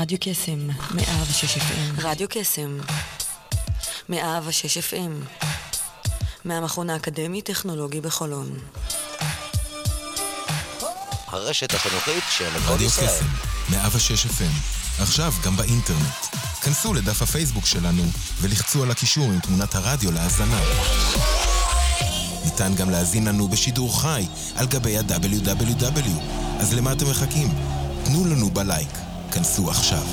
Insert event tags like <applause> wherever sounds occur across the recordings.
רדיו קסם, מאה ושש FM. רדיו קסם, מאה ושש FM, מהמכון האקדמי-טכנולוגי בחולון. הרשת החינוכית של כל רדיו. קסם, 106 FM, עכשיו גם באינטרנט. כנסו לדף הפייסבוק שלנו ולחצו על הקישור עם תמונת הרדיו להאזנה. ניתן גם להאזין לנו בשידור חי על גבי ה-WW. אז למה אתם מחכים? תנו לנו בלייק. כנסו עכשיו.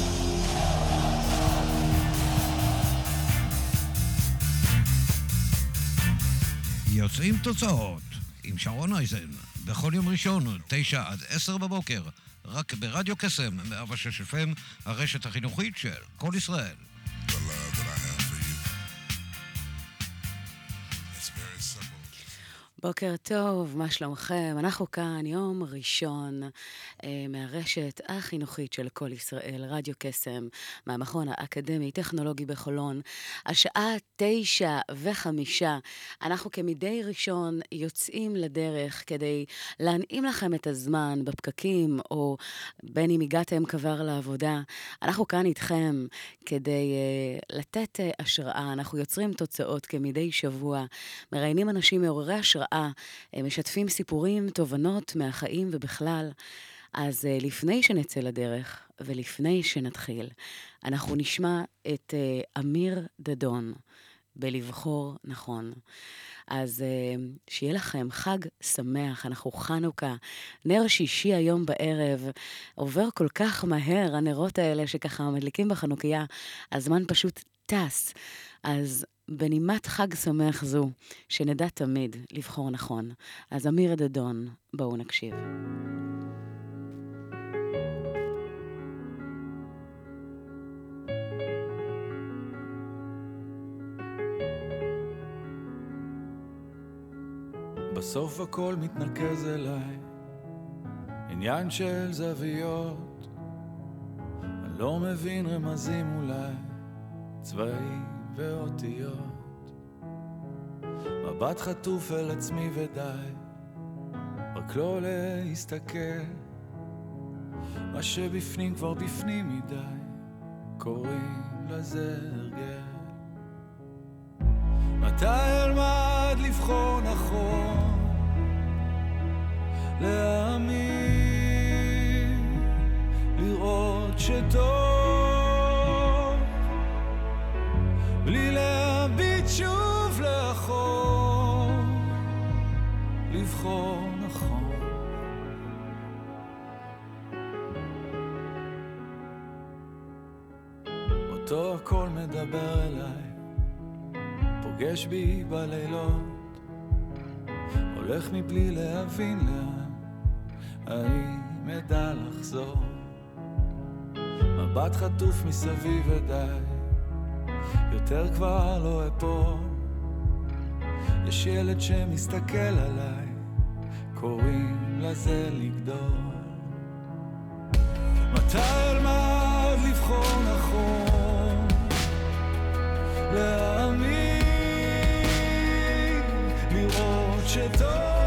יוצאים תוצאות עם שרון אייזן, בכל יום ראשון, תשע עד עשר בבוקר, רק ברדיו קסם, 106 FM, הרשת החינוכית של כל ישראל. בוקר טוב, מה שלומכם? אנחנו כאן יום ראשון אה, מהרשת החינוכית של כל ישראל, רדיו קסם, מהמכון האקדמי-טכנולוגי בחולון. השעה תשע וחמישה. אנחנו כמדי ראשון יוצאים לדרך כדי להנעים לכם את הזמן בפקקים, או בין אם הגעתם כבר לעבודה. אנחנו כאן איתכם כדי אה, לתת אה, השראה. אנחנו יוצרים תוצאות כמדי שבוע, מראיינים אנשים מעוררי השראה. הם משתפים סיפורים, תובנות מהחיים ובכלל. אז אה, לפני שנצא לדרך ולפני שנתחיל, אנחנו נשמע את אה, אמיר דדון בלבחור נכון. אז אה, שיהיה לכם חג שמח, אנחנו חנוכה, נר שישי היום בערב, עובר כל כך מהר, הנרות האלה שככה מדליקים בחנוכיה, הזמן פשוט טס. אז בנימת חג שמח זו, שנדע תמיד לבחור נכון. אז אמיר דדון, בואו נקשיב. בסוף הכל מתנקז אליי, עניין של זוויות. אני לא מבין רמזים אולי, צבעים ואותיות. מבט חטוף אל עצמי ודי, רק לא להסתכל. מה שבפנים כבר בפנים מדי, קוראים לזה הרגל. מתי אלמד לבחור נכון? להאמין, לראות שטוב, בלי להביט שוב לאחור, לבחור נכון. אותו הכל מדבר אליי פוגש בי בלילות, הולך מבלי להבין לאן, האם אדע לחזור? מבט חטוף מסביב ודי, יותר כבר לא אפול. יש ילד שמסתכל עליי, קוראים לזה לגדול. מתי אלמד לבחור נכון? להאמין, לראות שטוב,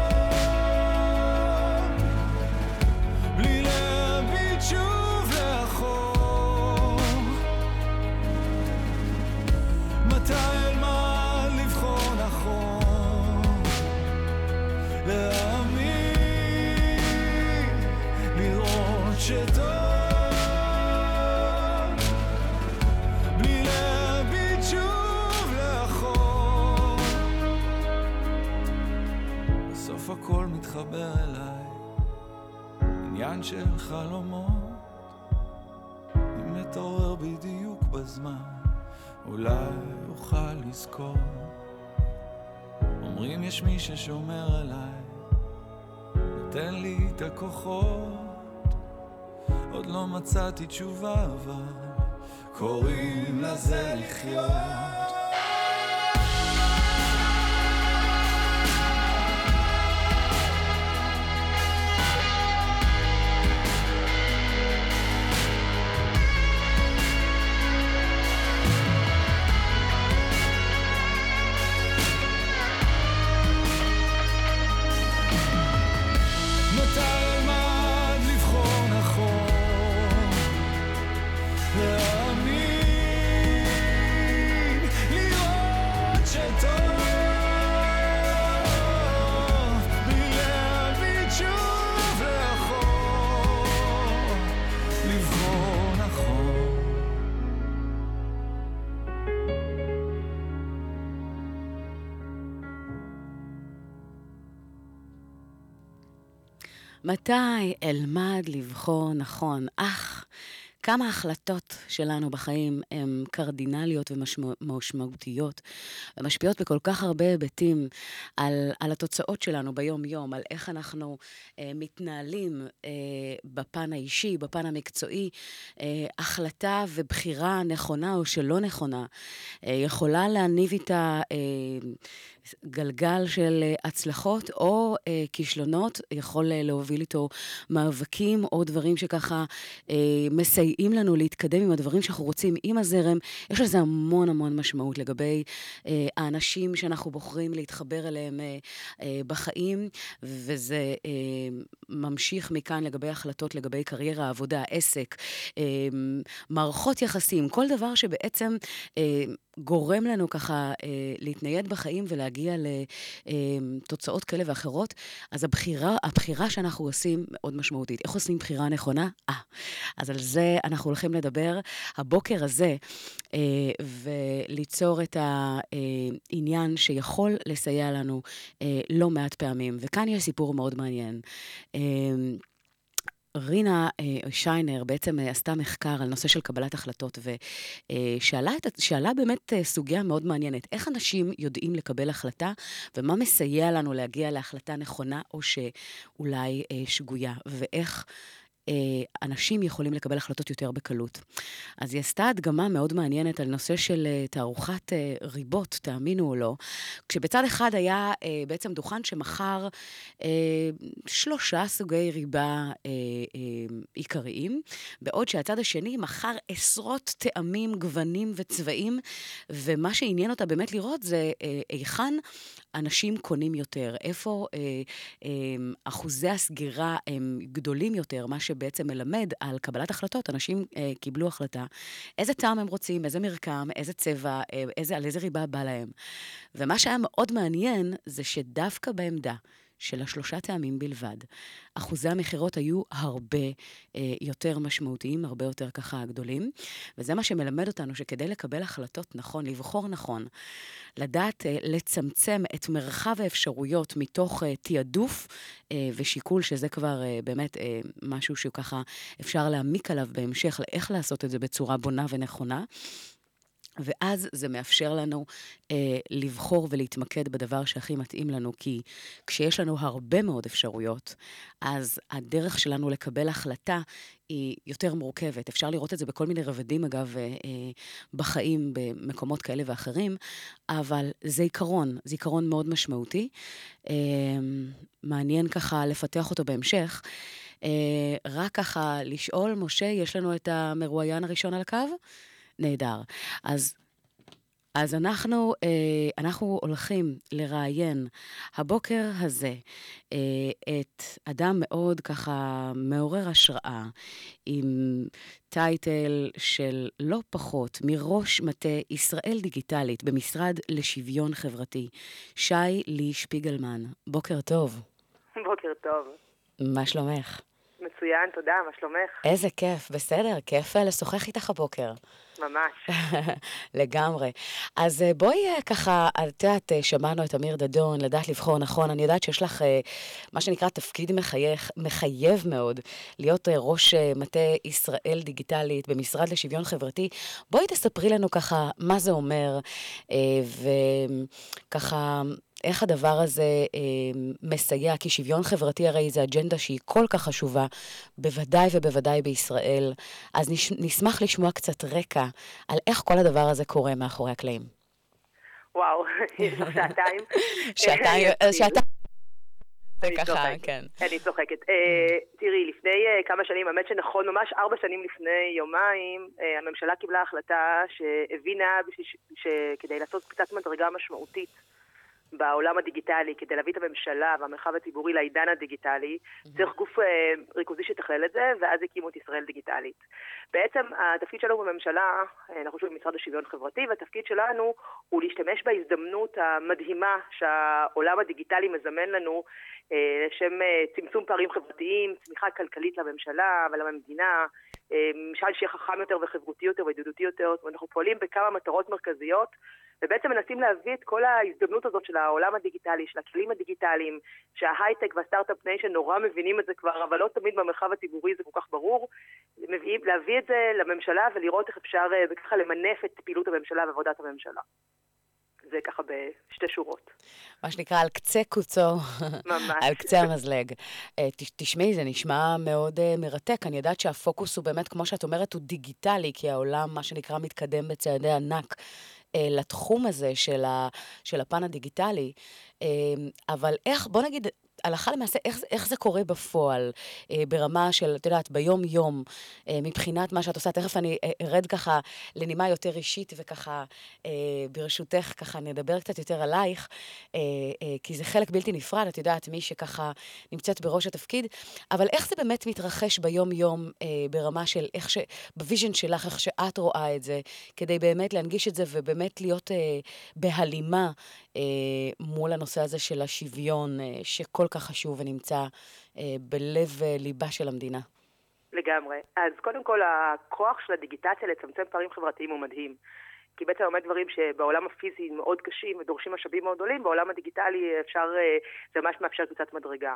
הכל מתחבר אליי, עניין של חלומות. אם מתעורר בדיוק בזמן, אולי אוכל לזכור. אומרים יש מי ששומר עליי, נותן לי את הכוחות. עוד לא מצאתי תשובה אבל קוראים לזה לחיות. מתי אלמד לבחור נכון? אך, כמה החלטות שלנו בחיים הן קרדינליות ומשמעותיות, ומשפיעות בכל כך הרבה היבטים על, על התוצאות שלנו ביום-יום, על איך אנחנו אה, מתנהלים אה, בפן האישי, בפן המקצועי. אה, החלטה ובחירה נכונה או שלא נכונה אה, יכולה להניב איתה... אה, גלגל של אה, הצלחות או אה, כישלונות, יכול אה, להוביל איתו מאבקים או דברים שככה אה, מסייעים לנו להתקדם עם הדברים שאנחנו רוצים, עם הזרם. יש לזה המון המון משמעות לגבי אה, האנשים שאנחנו בוחרים להתחבר אליהם אה, אה, בחיים, וזה אה, ממשיך מכאן לגבי החלטות לגבי קריירה, עבודה, עסק, אה, מערכות יחסים, כל דבר שבעצם... אה, גורם לנו ככה אה, להתנייד בחיים ולהגיע לתוצאות כאלה ואחרות, אז הבחירה, הבחירה שאנחנו עושים מאוד משמעותית. איך עושים בחירה נכונה? אה, אז על זה אנחנו הולכים לדבר הבוקר הזה, וליצור את העניין שיכול לסייע לנו לא מעט פעמים. וכאן יש סיפור מאוד מעניין. אה, רינה אה, שיינר בעצם אה, עשתה מחקר על נושא של קבלת החלטות, ושאלה אה, באמת סוגיה מאוד מעניינת. איך אנשים יודעים לקבל החלטה, ומה מסייע לנו להגיע להחלטה נכונה, או שאולי שגויה, ואיך... אה, אנשים יכולים לקבל החלטות יותר בקלות. אז היא עשתה הדגמה מאוד מעניינת על נושא של אה, תערוכת אה, ריבות, תאמינו או לא, כשבצד אחד היה בעצם דוכן שמכר שלושה סוגי ריבה עיקריים, בעוד שהצד השני מכר עשרות טעמים, גוונים וצבעים, ומה שעניין אותה באמת לראות זה היכן אנשים קונים יותר, איפה אחוזי הסגירה הם גדולים יותר, מה ש... שבעצם מלמד על קבלת החלטות, אנשים אה, קיבלו החלטה, איזה טעם הם רוצים, איזה מרקם, איזה צבע, אה, איזה, על איזה ריבה בא להם. ומה שהיה מאוד מעניין, זה שדווקא בעמדה של השלושה טעמים בלבד, אחוזי המכירות היו הרבה אה, יותר משמעותיים, הרבה יותר ככה גדולים, וזה מה שמלמד אותנו שכדי לקבל החלטות נכון, לבחור נכון, לדעת אה, לצמצם את מרחב האפשרויות מתוך אה, תעדוף אה, ושיקול, שזה כבר אה, באמת אה, משהו שככה אפשר להעמיק עליו בהמשך, לאיך לעשות את זה בצורה בונה ונכונה. ואז זה מאפשר לנו אה, לבחור ולהתמקד בדבר שהכי מתאים לנו, כי כשיש לנו הרבה מאוד אפשרויות, אז הדרך שלנו לקבל החלטה היא יותר מורכבת. אפשר לראות את זה בכל מיני רבדים, אגב, אה, אה, בחיים, במקומות כאלה ואחרים, אבל זה עיקרון, זה עיקרון מאוד משמעותי. אה, מעניין ככה לפתח אותו בהמשך. אה, רק ככה לשאול, משה, יש לנו את המרואיין הראשון על הקו? נהדר. אז אז אנחנו, אה, אנחנו הולכים לראיין הבוקר הזה אה, את אדם מאוד ככה מעורר השראה, עם טייטל של לא פחות מראש מטה ישראל דיגיטלית במשרד לשוויון חברתי, שי לי שפיגלמן. בוקר טוב. בוקר טוב. מה שלומך? מצוין, תודה, מה שלומך? איזה כיף, בסדר, כיף אה, לשוחח איתך הבוקר. ממש. <laughs> לגמרי. אז אה, בואי אה, ככה, את יודעת, שמענו את אמיר דדון, לדעת לבחור נכון. אני יודעת שיש לך מה שנקרא תפקיד מחייב, מחייב מאוד, להיות ראש מטה ישראל דיגיטלית במשרד לשוויון חברתי. בואי תספרי לנו ככה מה זה אומר, וככה... איך הדבר הזה אה, מסייע, כי שוויון חברתי הרי זו אג'נדה שהיא כל כך חשובה, בוודאי ובוודאי בישראל. אז נש, נשמח לשמוע קצת רקע על איך כל הדבר הזה קורה מאחורי הקלעים. וואו, יש לך שעתיים. <laughs> שעתיים, שעתיים. זה ככה, כן. אני צוחקת. אה, תראי, לפני אה, כמה שנים, האמת שנכון, ממש ארבע שנים לפני יומיים, אה, הממשלה קיבלה החלטה שהבינה שכדי לעשות קצת מדרגה משמעותית בעולם הדיגיטלי, כדי להביא את הממשלה והמרחב הציבורי לעידן הדיגיטלי, mm-hmm. צריך גוף אה, ריכוזי שיתכלל את זה, ואז הקימו את ישראל דיגיטלית. בעצם התפקיד שלנו בממשלה, אה, אנחנו חושבים במשרד לשוויון חברתי, והתפקיד שלנו הוא להשתמש בהזדמנות המדהימה שהעולם הדיגיטלי מזמן לנו אה, לשם אה, צמצום פערים חברתיים, צמיחה כלכלית לממשלה ולמדינה, ממשל שיהיה חכם יותר וחברותי יותר וידידותי יותר, ואנחנו פועלים בכמה מטרות מרכזיות, ובעצם מנסים להביא את כל ההזדמנות הזאת של העולם הדיגיטלי, של הכלים הדיגיטליים, שההייטק וה start-up nation נורא מבינים את זה כבר, אבל לא תמיד במרחב הציבורי זה כל כך ברור, להביא את זה לממשלה ולראות איך אפשר וככה למנף את פעילות הממשלה ועבודת הממשלה. זה ככה בשתי שורות. מה שנקרא, על קצה קוצו, ממש. על קצה המזלג. אה, תשמעי, זה נשמע מאוד אה, מרתק. אני יודעת שהפוקוס הוא באמת, כמו שאת אומרת, הוא דיגיטלי, כי העולם, מה שנקרא, מתקדם בצעדי ענק. אה, לתחום הזה של, ה, של הפן הדיגיטלי, אבל איך, בוא נגיד, הלכה למעשה, איך, איך זה קורה בפועל, אה, ברמה של, את יודעת, ביום-יום, אה, מבחינת מה שאת עושה? תכף אני אה, ארד ככה לנימה יותר אישית, וככה, אה, ברשותך, ככה נדבר קצת יותר עלייך, אה, אה, כי זה חלק בלתי נפרד, את יודעת, מי שככה נמצאת בראש התפקיד, אבל איך זה באמת מתרחש ביום-יום, אה, ברמה של איך ש... ב vision שלך, איך שאת רואה את זה, כדי באמת להנגיש את זה ובאמת להיות אה, בהלימה מול הנושא הזה של השוויון, אה, שכל כך חשוב ונמצא אה, בלב אה, ליבה של המדינה. לגמרי. אז קודם כל, הכוח של הדיגיטציה לצמצם פערים חברתיים הוא מדהים. כי בעצם באמת דברים שבעולם הפיזי מאוד קשים ודורשים משאבים מאוד גדולים, בעולם הדיגיטלי אפשר, אה, זה ממש מאפשר קצת מדרגה.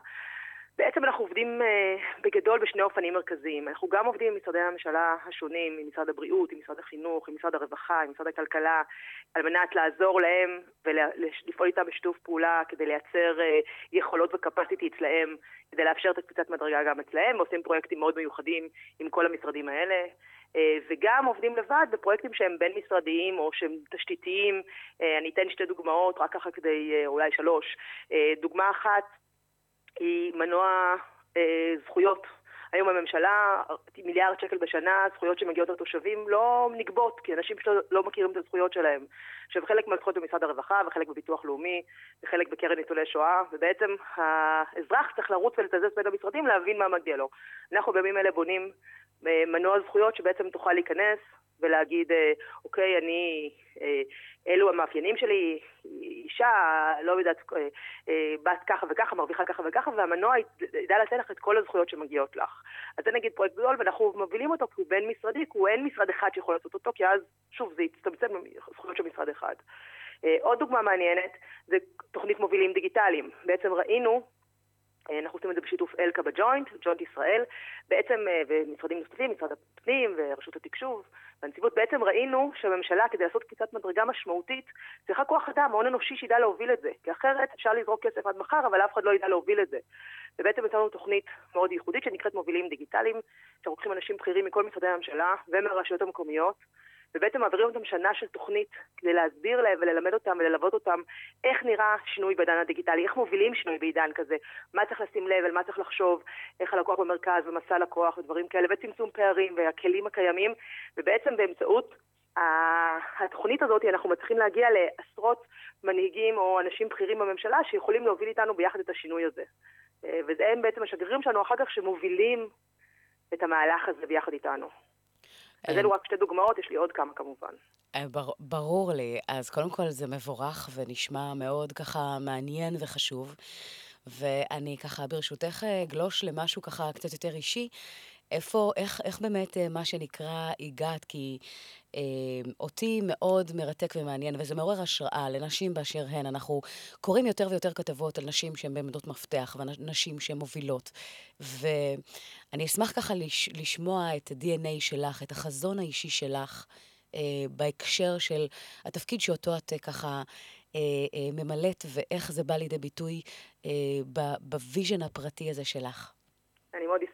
בעצם אנחנו עובדים uh, בגדול בשני אופנים מרכזיים. אנחנו גם עובדים עם משרדי הממשלה השונים, עם משרד הבריאות, עם משרד החינוך, עם משרד הרווחה, עם משרד הכלכלה, על מנת לעזור להם ולפעול איתם בשיתוף פעולה כדי לייצר uh, יכולות וקפסיטי אצלהם, כדי לאפשר את הקפיצת מדרגה גם אצלהם, ועושים פרויקטים מאוד מיוחדים עם כל המשרדים האלה. Uh, וגם עובדים לבד בפרויקטים שהם בין-משרדיים או שהם תשתיתיים. אני אתן שתי דוגמאות, רק ככה כדי, אולי שלוש. דוגמה אחת, היא מנוע אה, זכויות. היום הממשלה, מיליארד שקל בשנה, זכויות שמגיעות לתושבים לא נגבות, כי אנשים פשוט לא מכירים את הזכויות שלהם. עכשיו, חלק מהזכויות במשרד הרווחה, וחלק בביטוח לאומי, וחלק בקרן ניצולי שואה, ובעצם האזרח צריך לרוץ ולתזז בין המשרדים להבין מה מגיע לו. אנחנו בימים אלה בונים אה, מנוע זכויות שבעצם תוכל להיכנס ולהגיד, אה, אוקיי, אני, אה, אלו המאפיינים שלי, אישה, לא יודעת, אה, בת ככה וככה, מרוויחה ככה וככה, והמנוע ידע לתת לך את כל הזכויות שמגיעות לך. אז זה נגיד פרויקט גדול, ואנחנו מובילים אותו כי הוא בין משרדי, כי הוא אין משרד אחד שיכול לעשות אותו, כי אז, שוב, זה יצטמצם זכויות של משרד אחד. עוד דוגמה מעניינת זה תוכנית מובילים דיגיטליים. בעצם ראינו אנחנו עושים את זה בשיתוף אלקה בג'וינט, ג'וינט ישראל, בעצם, אה, ומשרדים נוספים, משרד הפנים ורשות התקשוב והנציבות, בעצם ראינו שהממשלה, כדי לעשות קפיצת מדרגה משמעותית, צריכה כוח אדם, הון אנושי שידע להוביל את זה, כי אחרת אפשר לזרוק כסף עד מחר, אבל אף אחד לא ידע להוביל את זה. ובעצם יצאנו תוכנית מאוד ייחודית שנקראת מובילים דיגיטליים, שאנחנו לוקחים אנשים בכירים מכל משרדי הממשלה ומהרשויות המקומיות, ובעצם מעבירים אותם שנה של תוכנית כדי להסביר להם וללמד אותם וללוות אותם איך נראה שינוי בעידן הדיגיטלי, איך מובילים שינוי בעידן כזה, מה צריך לשים לב, על מה צריך לחשוב, איך הלקוח במרכז ומסע לקוח ודברים כאלה, וצמצום פערים והכלים הקיימים, ובעצם באמצעות התוכנית הזאת אנחנו מצליחים להגיע לעשרות מנהיגים או אנשים בכירים בממשלה שיכולים להוביל איתנו ביחד את השינוי הזה. והם בעצם השגרירים שלנו אחר כך שמובילים את המהלך הזה ביחד איתנו. אז אלו רק שתי דוגמאות, יש לי עוד כמה כמובן. אה, בר, ברור לי. אז קודם כל זה מבורך ונשמע מאוד ככה מעניין וחשוב. ואני ככה ברשותך אגלוש אה, למשהו ככה קצת יותר אישי. איפה, איך, איך באמת אה, מה שנקרא הגעת? כי אה, אותי מאוד מרתק ומעניין, וזה מעורר השראה לנשים באשר הן. אנחנו קוראים יותר ויותר כתבות על נשים שהן בעמדות מפתח, ונשים שהן מובילות. ואני אשמח ככה לש, לשמוע את ה-DNA שלך, את החזון האישי שלך, אה, בהקשר של התפקיד שאותו את אה, ככה... אה, ממלאת, ואיך זה בא לידי ביטוי ב vision הפרטי הזה שלך.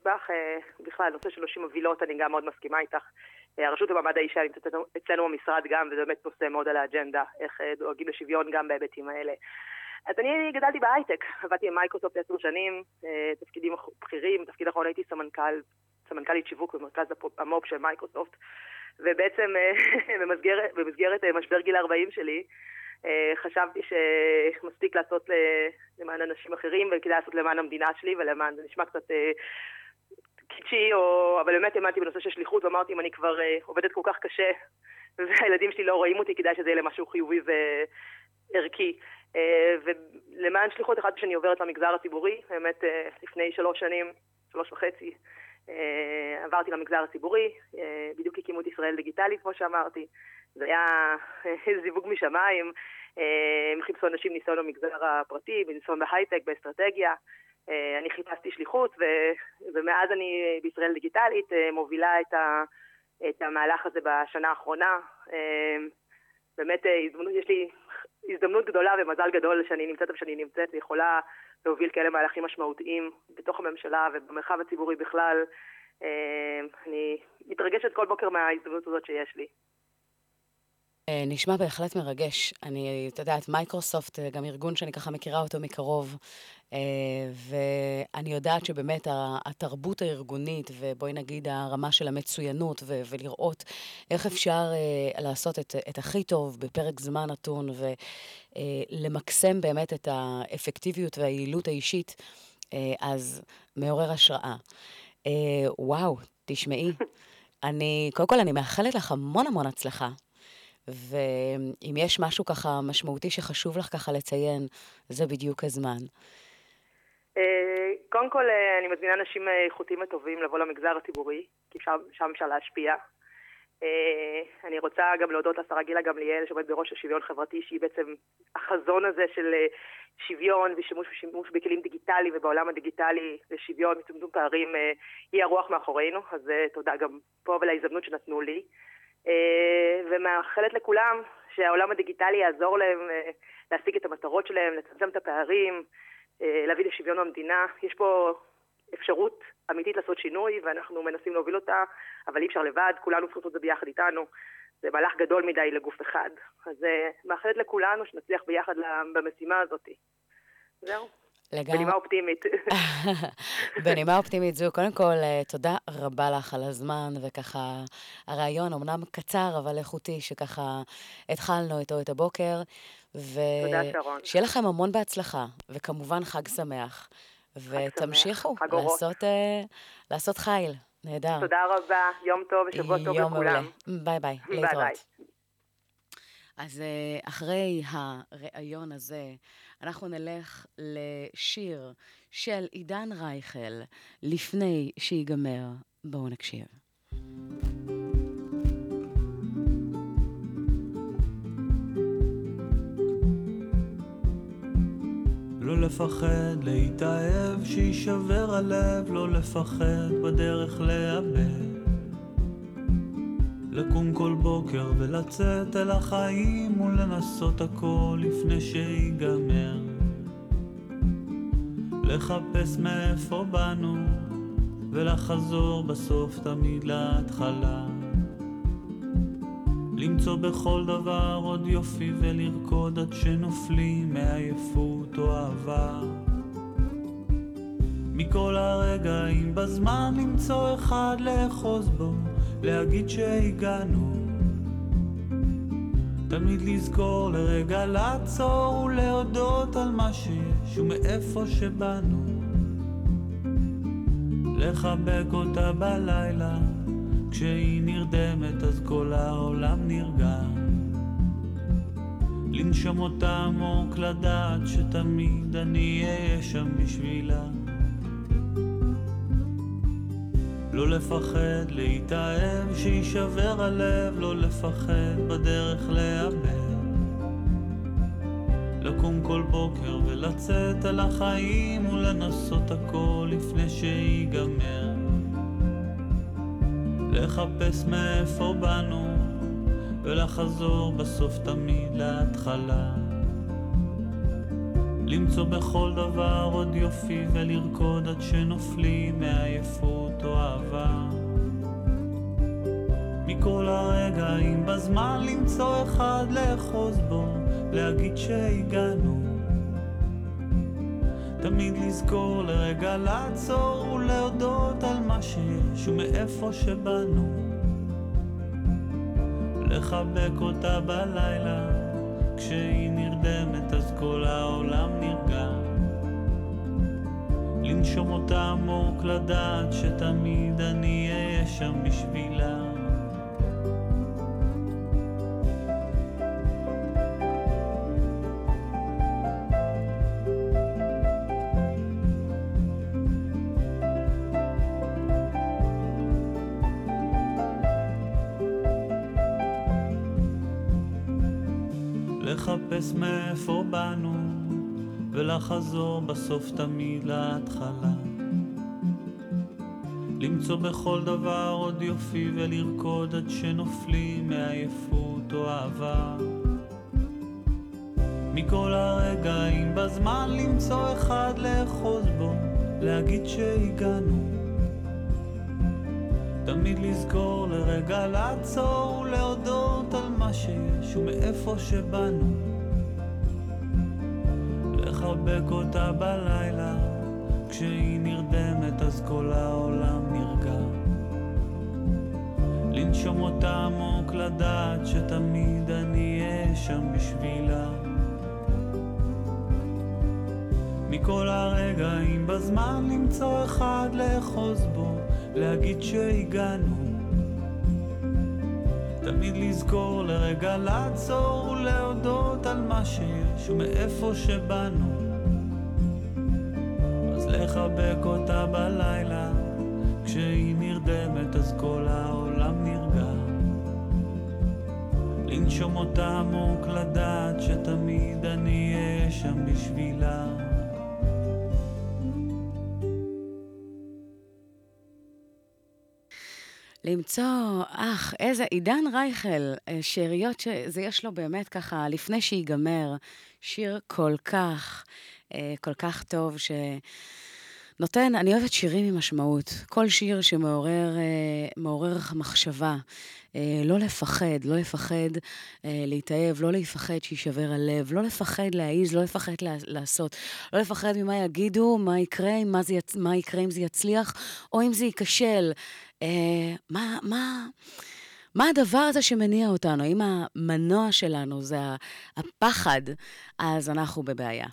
אשמח, אה, בכלל, נושא של נשים מובילות, אני גם מאוד מסכימה איתך. אה, הרשות למעמד האישה נמצאת אצלנו במשרד גם, וזה באמת נושא מאוד על האג'נדה, איך אה, דואגים לשוויון גם בהיבטים האלה. אז אני גדלתי בהייטק, עבדתי עם מייקרוסופט עשר שנים, תפקידים בכירים, תפקיד אחרון הייתי סמנכ"ל, סמנכ"לית שיווק במרכז המו"פ של מייקרוסופט, ובעצם <laughs> במסגרת, במסגרת משבר גיל 40 שלי, חשבתי שמספיק לעשות למען אנשים אחרים וכדאי לעשות למען המדינה שלי ולמען, זה נשמע קצת קיצ'י, או, אבל באמת האמנתי בנושא של שליחות ואמרתי אם אני כבר אה, עובדת כל כך קשה והילדים שלי לא רואים אותי, כדאי שזה יהיה למשהו חיובי וערכי. ולמען שליחות אחת שאני עוברת למגזר הציבורי, באמת לפני שלוש שנים, שלוש וחצי, אה, עברתי למגזר הציבורי, אה, בדיוק הקימו את ישראל דיגיטלית, כמו שאמרתי. זה היה זיווג משמיים, הם חיפשו אנשים ניסיון במגזר הפרטי, בניסיון בהייטק, באסטרטגיה. אני חיפשתי שליחות, ו... ומאז אני בישראל דיגיטלית מובילה את, ה... את המהלך הזה בשנה האחרונה. באמת, יש לי הזדמנות גדולה ומזל גדול שאני נמצאת איפה שאני נמצאת ויכולה להוביל כאלה מהלכים משמעותיים בתוך הממשלה ובמרחב הציבורי בכלל. אה, אני מתרגשת כל בוקר מההזדמנות הזאת שיש לי. אה, נשמע בהחלט מרגש. אני, את יודעת, מייקרוסופט, אה, גם ארגון שאני ככה מכירה אותו מקרוב, ואני יודעת שבאמת התרבות הארגונית, ובואי נגיד הרמה של המצוינות, ו- ולראות איך אפשר לעשות את, את הכי טוב בפרק זמן נתון, ולמקסם באמת את האפקטיביות והיעילות האישית, אז מעורר השראה. וואו, תשמעי, <laughs> אני, קודם כל אני מאחלת לך המון המון הצלחה. ואם יש משהו ככה משמעותי שחשוב לך ככה לציין, זה בדיוק הזמן. אה, קודם כל, אה, אני מזמינה אנשים אה, איכותיים וטובים לבוא למגזר הציבורי, כי שם, שם אפשר להשפיע. אני רוצה גם להודות לשרה גילה גמליאל, שעומדת בראש השוויון חברתי, שהיא בעצם החזון הזה של שוויון ושימוש ושימוש בכלים דיגיטליים ובעולם הדיגיטלי לשוויון וצמצום פערים, היא הרוח מאחורינו, אז תודה גם פה ולהזדמנות שנתנו לי. ומאחלת לכולם שהעולם הדיגיטלי יעזור להם להשיג את המטרות שלהם, לצמצם את הפערים, להביא לשוויון במדינה. יש פה אפשרות אמיתית לעשות שינוי, ואנחנו מנסים להוביל אותה, אבל אי אפשר לבד, כולנו צריכים לעשות את זה ביחד איתנו. זה מהלך גדול מדי לגוף אחד. אז מאחלת לכולנו שנצליח ביחד במשימה הזאת. זהו. לגמרי. בנימה אופטימית. <laughs> בנימה אופטימית זו, קודם כל, אה, תודה רבה לך על הזמן, וככה, הרעיון אמנם קצר, אבל איכותי, שככה התחלנו איתו את הבוקר. ו... תודה, שרון. שיהיה לכם המון בהצלחה, וכמובן חג שמח. ותמשיכו לעשות, uh, לעשות חייל, נהדר. תודה רבה, יום טוב ושבוע טוב לכולם. יום מעולה. ביי ביי, להתראות. אז אה, אחרי הריאיון הזה, אנחנו נלך לשיר של עידן רייכל, לפני שיגמר. בואו נקשיב. לא לפחד להתאהב, שישבר הלב, לא לפחד בדרך לאבד. לקום כל בוקר ולצאת אל החיים ולנסות הכל לפני שיגמר. לחפש מאיפה באנו ולחזור בסוף תמיד להתחלה. למצוא בכל דבר עוד יופי ולרקוד עד שנופלים מעייפות או אהבה. מכל הרגעים בזמן למצוא אחד לאחוז בו להגיד שהגענו. תמיד לזכור לרגע לעצור ולהודות על מה שיש ומאיפה שבאנו. לחבק אותה בלילה כשהיא נרדמת אז כל העולם נרגע לנשום אותה עמוק לדעת שתמיד אני אהיה שם בשבילה לא לפחד להתאהב, שישבר הלב, לא לפחד בדרך לאבד. לקום כל בוקר ולצאת אל החיים ולנסות הכל לפני שיגמר. לחפש מאיפה באנו ולחזור בסוף תמיד להתחלה. למצוא בכל דבר עוד יופי ולרקוד עד שנופלים מעייפות או אהבה. מכל הרגעים בזמן למצוא אחד לאחוז בו, להגיד שהגענו. תמיד לזכור לרגע לעצור ולהודות על מה שיש ומאיפה שבאנו. לחבק אותה בלילה כשהיא נרדמת אז כל העולם נרגע לנשום אותה עמוק לדעת שתמיד אני אהיה שם בשבילה ולחזור בסוף תמיד להתחלה. למצוא בכל דבר עוד יופי ולרקוד עד שנופלים מעייפות או אהבה. מכל הרגעים בזמן למצוא אחד לאחוז בו, להגיד שהגענו. תמיד לזכור לרגע לעצור ולהודות על מה שיש ומאיפה שבאנו. לחבק אותה בלילה, כשהיא נרדמת אז כל העולם נרגע. לנשום אותה עמוק לדעת שתמיד אני אהיה שם בשבילה. מכל הרגעים בזמן למצוא אחד לאחוז בו, להגיד שהגענו. תמיד לזכור לרגע לעצור ולהודות על מה שיש ומאיפה שבאנו. לחבק אותה בלילה, כשהיא נרדמת אז כל העולם נרגע. לנשום אותה עמוק לדעת שתמיד אני אהיה שם בשבילה. למצוא, אך, איזה עידן רייכל, אה, שאריות שזה יש לו באמת ככה, לפני שיגמר, שיר כל כך, אה, כל כך טוב, שנותן, אני אוהבת שירים עם משמעות. כל שיר שמעורר מעורר מחשבה. לא לפחד, לא לפחד להתאהב, לא לפחד שיישבר הלב, לא לפחד להעיז, לא לפחד לעשות, לא לפחד ממה יגידו, מה יקרה, מה, זה, מה יקרה אם זה יצליח, או אם זה ייכשל. אה, מה, מה, מה הדבר הזה שמניע אותנו? אם המנוע שלנו זה הפחד, אז אנחנו בבעיה.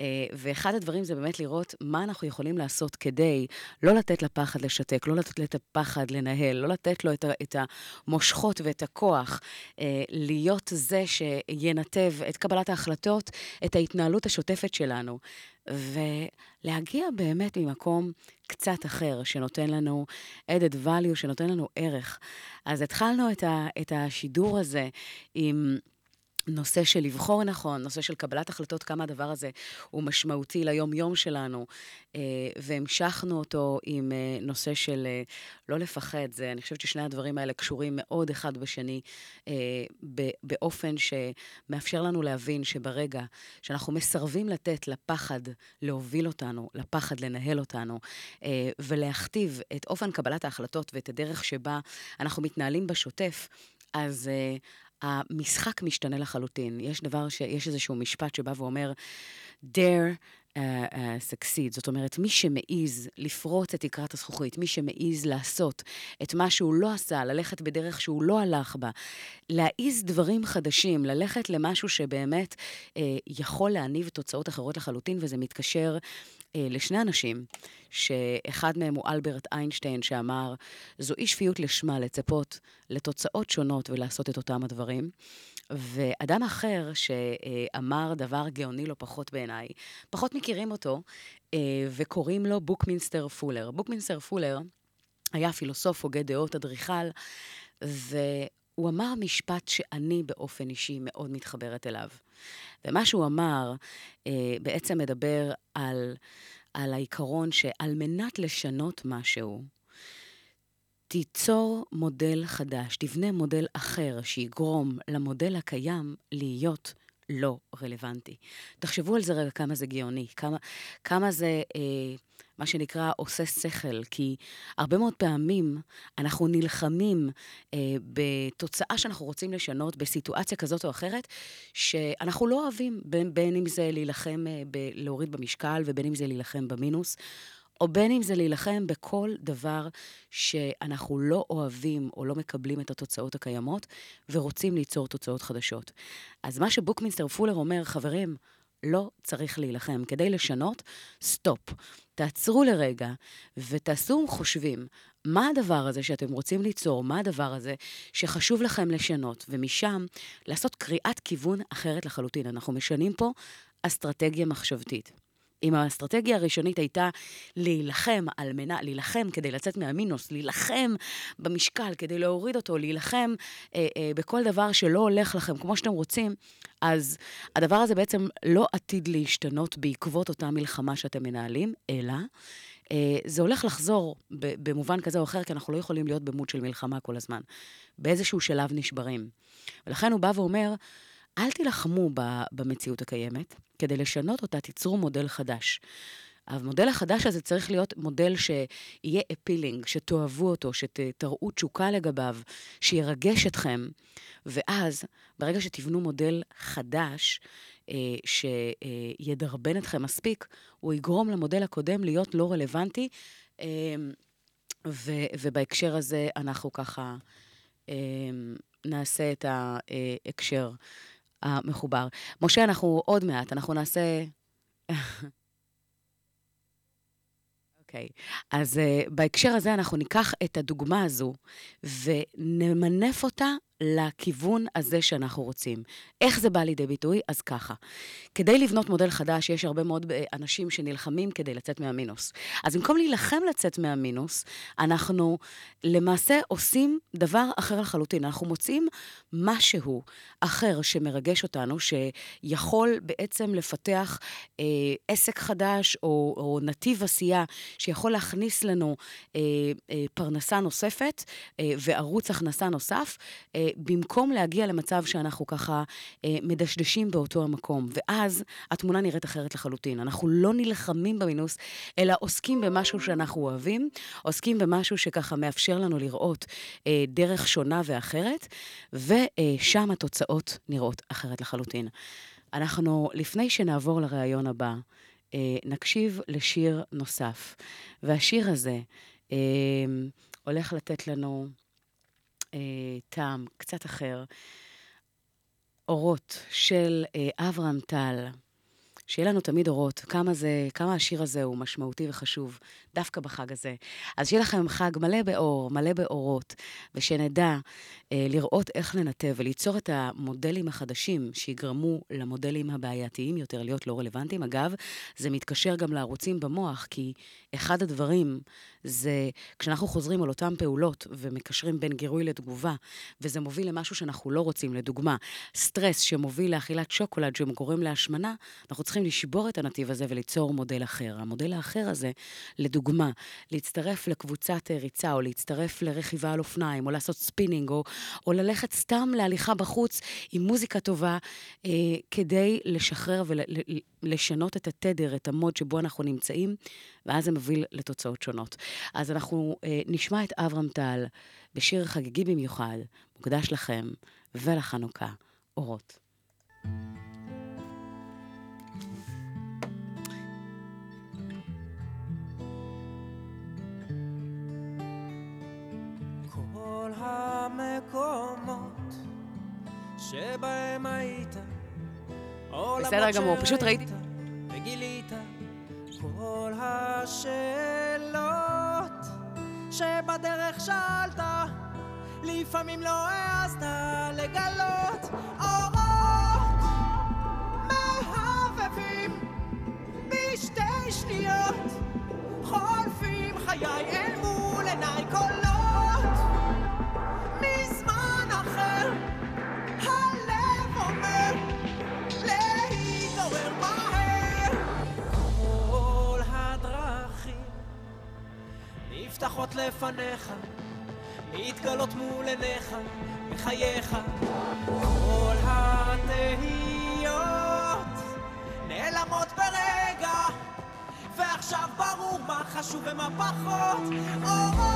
אה, ואחד הדברים זה באמת לראות מה אנחנו יכולים לעשות כדי לא לתת לפחד לשתק, לא לתת לפחד לנהל, לא לתת לו את המושכות ואת הכוח אה, להיות זה שינתב את קבלת ההחלטות, את ההתנהלות השוטפת שלנו. ולהגיע באמת ממקום קצת אחר, שנותן לנו added value, שנותן לנו ערך. אז התחלנו את, ה, את השידור הזה עם... נושא של לבחור נכון, נושא של קבלת החלטות, כמה הדבר הזה הוא משמעותי ליום-יום שלנו, אה, והמשכנו אותו עם אה, נושא של אה, לא לפחד. זה, אני חושבת ששני הדברים האלה קשורים מאוד אחד בשני, באופן שמאפשר לנו להבין שברגע שאנחנו מסרבים לתת לפחד להוביל אותנו, לפחד לנהל אותנו, ולהכתיב את אופן קבלת ההחלטות ואת הדרך שבה אנחנו מתנהלים בשוטף, אז המשחק משתנה לחלוטין. יש דבר, ש... יש איזשהו משפט שבא ואומר, dare uh, uh, succeed. זאת אומרת, מי שמעז לפרוץ את תקרת הזכוכית, מי שמעז לעשות את מה שהוא לא עשה, ללכת בדרך שהוא לא הלך בה, להעיז דברים חדשים, ללכת למשהו שבאמת uh, יכול להניב תוצאות אחרות לחלוטין, וזה מתקשר לשני אנשים, שאחד מהם הוא אלברט איינשטיין, שאמר, זו אי שפיות לשמה לצפות לתוצאות שונות ולעשות את אותם הדברים. ואדם אחר שאמר דבר גאוני לא פחות בעיניי, פחות מכירים אותו, אה, וקוראים לו בוקמינסטר פולר. בוקמינסטר פולר היה פילוסוף, הוגה דעות, אדריכל, והוא אמר משפט שאני באופן אישי מאוד מתחברת אליו. ומה שהוא אמר אה, בעצם מדבר על, על העיקרון שעל מנת לשנות משהו, תיצור מודל חדש, תבנה מודל אחר שיגרום למודל הקיים להיות לא רלוונטי. תחשבו על זה רגע כמה זה גאוני, כמה, כמה זה, אה, מה שנקרא, עושה שכל, כי הרבה מאוד פעמים אנחנו נלחמים אה, בתוצאה שאנחנו רוצים לשנות, בסיטואציה כזאת או אחרת, שאנחנו לא אוהבים, בין, בין אם זה להילחם, אה, ב- להוריד במשקל ובין אם זה להילחם במינוס. או בין אם זה להילחם בכל דבר שאנחנו לא אוהבים או לא מקבלים את התוצאות הקיימות, ורוצים ליצור תוצאות חדשות. אז מה שבוקמינסטר פולר אומר, חברים, לא צריך להילחם. כדי לשנות, stop. תעצרו לרגע ותעשו חושבים מה הדבר הזה שאתם רוצים ליצור, מה הדבר הזה שחשוב לכם לשנות, ומשם לעשות קריאת כיוון אחרת לחלוטין. אנחנו משנים פה אסטרטגיה מחשבתית. אם האסטרטגיה הראשונית הייתה להילחם על מנה, להילחם כדי לצאת מהמינוס, להילחם במשקל כדי להוריד אותו, להילחם אה, אה, בכל דבר שלא הולך לכם כמו שאתם רוצים, אז הדבר הזה בעצם לא עתיד להשתנות בעקבות אותה מלחמה שאתם מנהלים, אלא אה, זה הולך לחזור במובן כזה או אחר, כי אנחנו לא יכולים להיות במוד של מלחמה כל הזמן. באיזשהו שלב נשברים. ולכן הוא בא ואומר, אל תילחמו במציאות הקיימת, כדי לשנות אותה תיצרו מודל חדש. המודל החדש הזה צריך להיות מודל שיהיה אפילינג, שתאהבו אותו, שתראו תשוקה לגביו, שירגש אתכם. ואז, ברגע שתבנו מודל חדש, אה, שידרבן אתכם מספיק, הוא יגרום למודל הקודם להיות לא רלוונטי. אה, ו- ובהקשר הזה אנחנו ככה אה, נעשה את ההקשר המחובר. משה, אנחנו עוד מעט, אנחנו נעשה... אוקיי, okay. אז uh, בהקשר הזה אנחנו ניקח את הדוגמה הזו ונמנף אותה לכיוון הזה שאנחנו רוצים. איך זה בא לידי ביטוי? אז ככה. כדי לבנות מודל חדש, יש הרבה מאוד אה, אנשים שנלחמים כדי לצאת מהמינוס. אז במקום להילחם לצאת מהמינוס, אנחנו למעשה עושים דבר אחר לחלוטין. אנחנו מוצאים משהו אחר שמרגש אותנו, שיכול בעצם לפתח אה, עסק חדש או, או נתיב עשייה שיכול להכניס לנו אה, אה, פרנסה נוספת אה, וערוץ הכנסה נוסף. אה, במקום להגיע למצב שאנחנו ככה אה, מדשדשים באותו המקום. ואז התמונה נראית אחרת לחלוטין. אנחנו לא נלחמים במינוס, אלא עוסקים במשהו שאנחנו אוהבים, עוסקים במשהו שככה מאפשר לנו לראות אה, דרך שונה ואחרת, ושם התוצאות נראות אחרת לחלוטין. אנחנו, לפני שנעבור לראיון הבא, אה, נקשיב לשיר נוסף. והשיר הזה אה, הולך לתת לנו אה, טעם קצת אחר. אורות של אה, אברהם טל. שיהיה לנו תמיד אורות, כמה זה, כמה השיר הזה הוא משמעותי וחשוב, דווקא בחג הזה. אז שיהיה לכם חג מלא באור, מלא באורות, ושנדע לראות איך לנתב וליצור את המודלים החדשים שיגרמו למודלים הבעייתיים יותר להיות לא רלוונטיים. אגב, זה מתקשר גם לערוצים במוח, כי אחד הדברים זה כשאנחנו חוזרים על אותן פעולות ומקשרים בין גירוי לתגובה, וזה מוביל למשהו שאנחנו לא רוצים, לדוגמה, סטרס שמוביל לאכילת שוקולד שגורם להשמנה, אנחנו צריכים לשבור את הנתיב הזה וליצור מודל אחר. המודל האחר הזה, לדוגמה, להצטרף לקבוצת ריצה, או להצטרף לרכיבה על אופניים, או לעשות ספינינג, או, או ללכת סתם להליכה בחוץ עם מוזיקה טובה, אה, כדי לשחרר ולשנות את התדר, את המוד שבו אנחנו נמצאים, ואז זה מוביל לתוצאות שונות. אז אנחנו אה, נשמע את אברהם טל בשיר חגיגי במיוחד, מוקדש לכם ולחנוכה, אורות. כל המקומות שבהם היית, בסדר גמור, פשוט ראיתי... וגילית כל השאלות שבדרך שאלת, לפעמים לא העזת לגלות אורות מהבהבים בשתי שניות, חולפים חיי אל מול עיניי קולות נפתחות לפניך, להתגלות מול עיניך, בחייך. כל התהיות נעלמות ברגע, ועכשיו ברור מה חשוב ומה פחות. אורות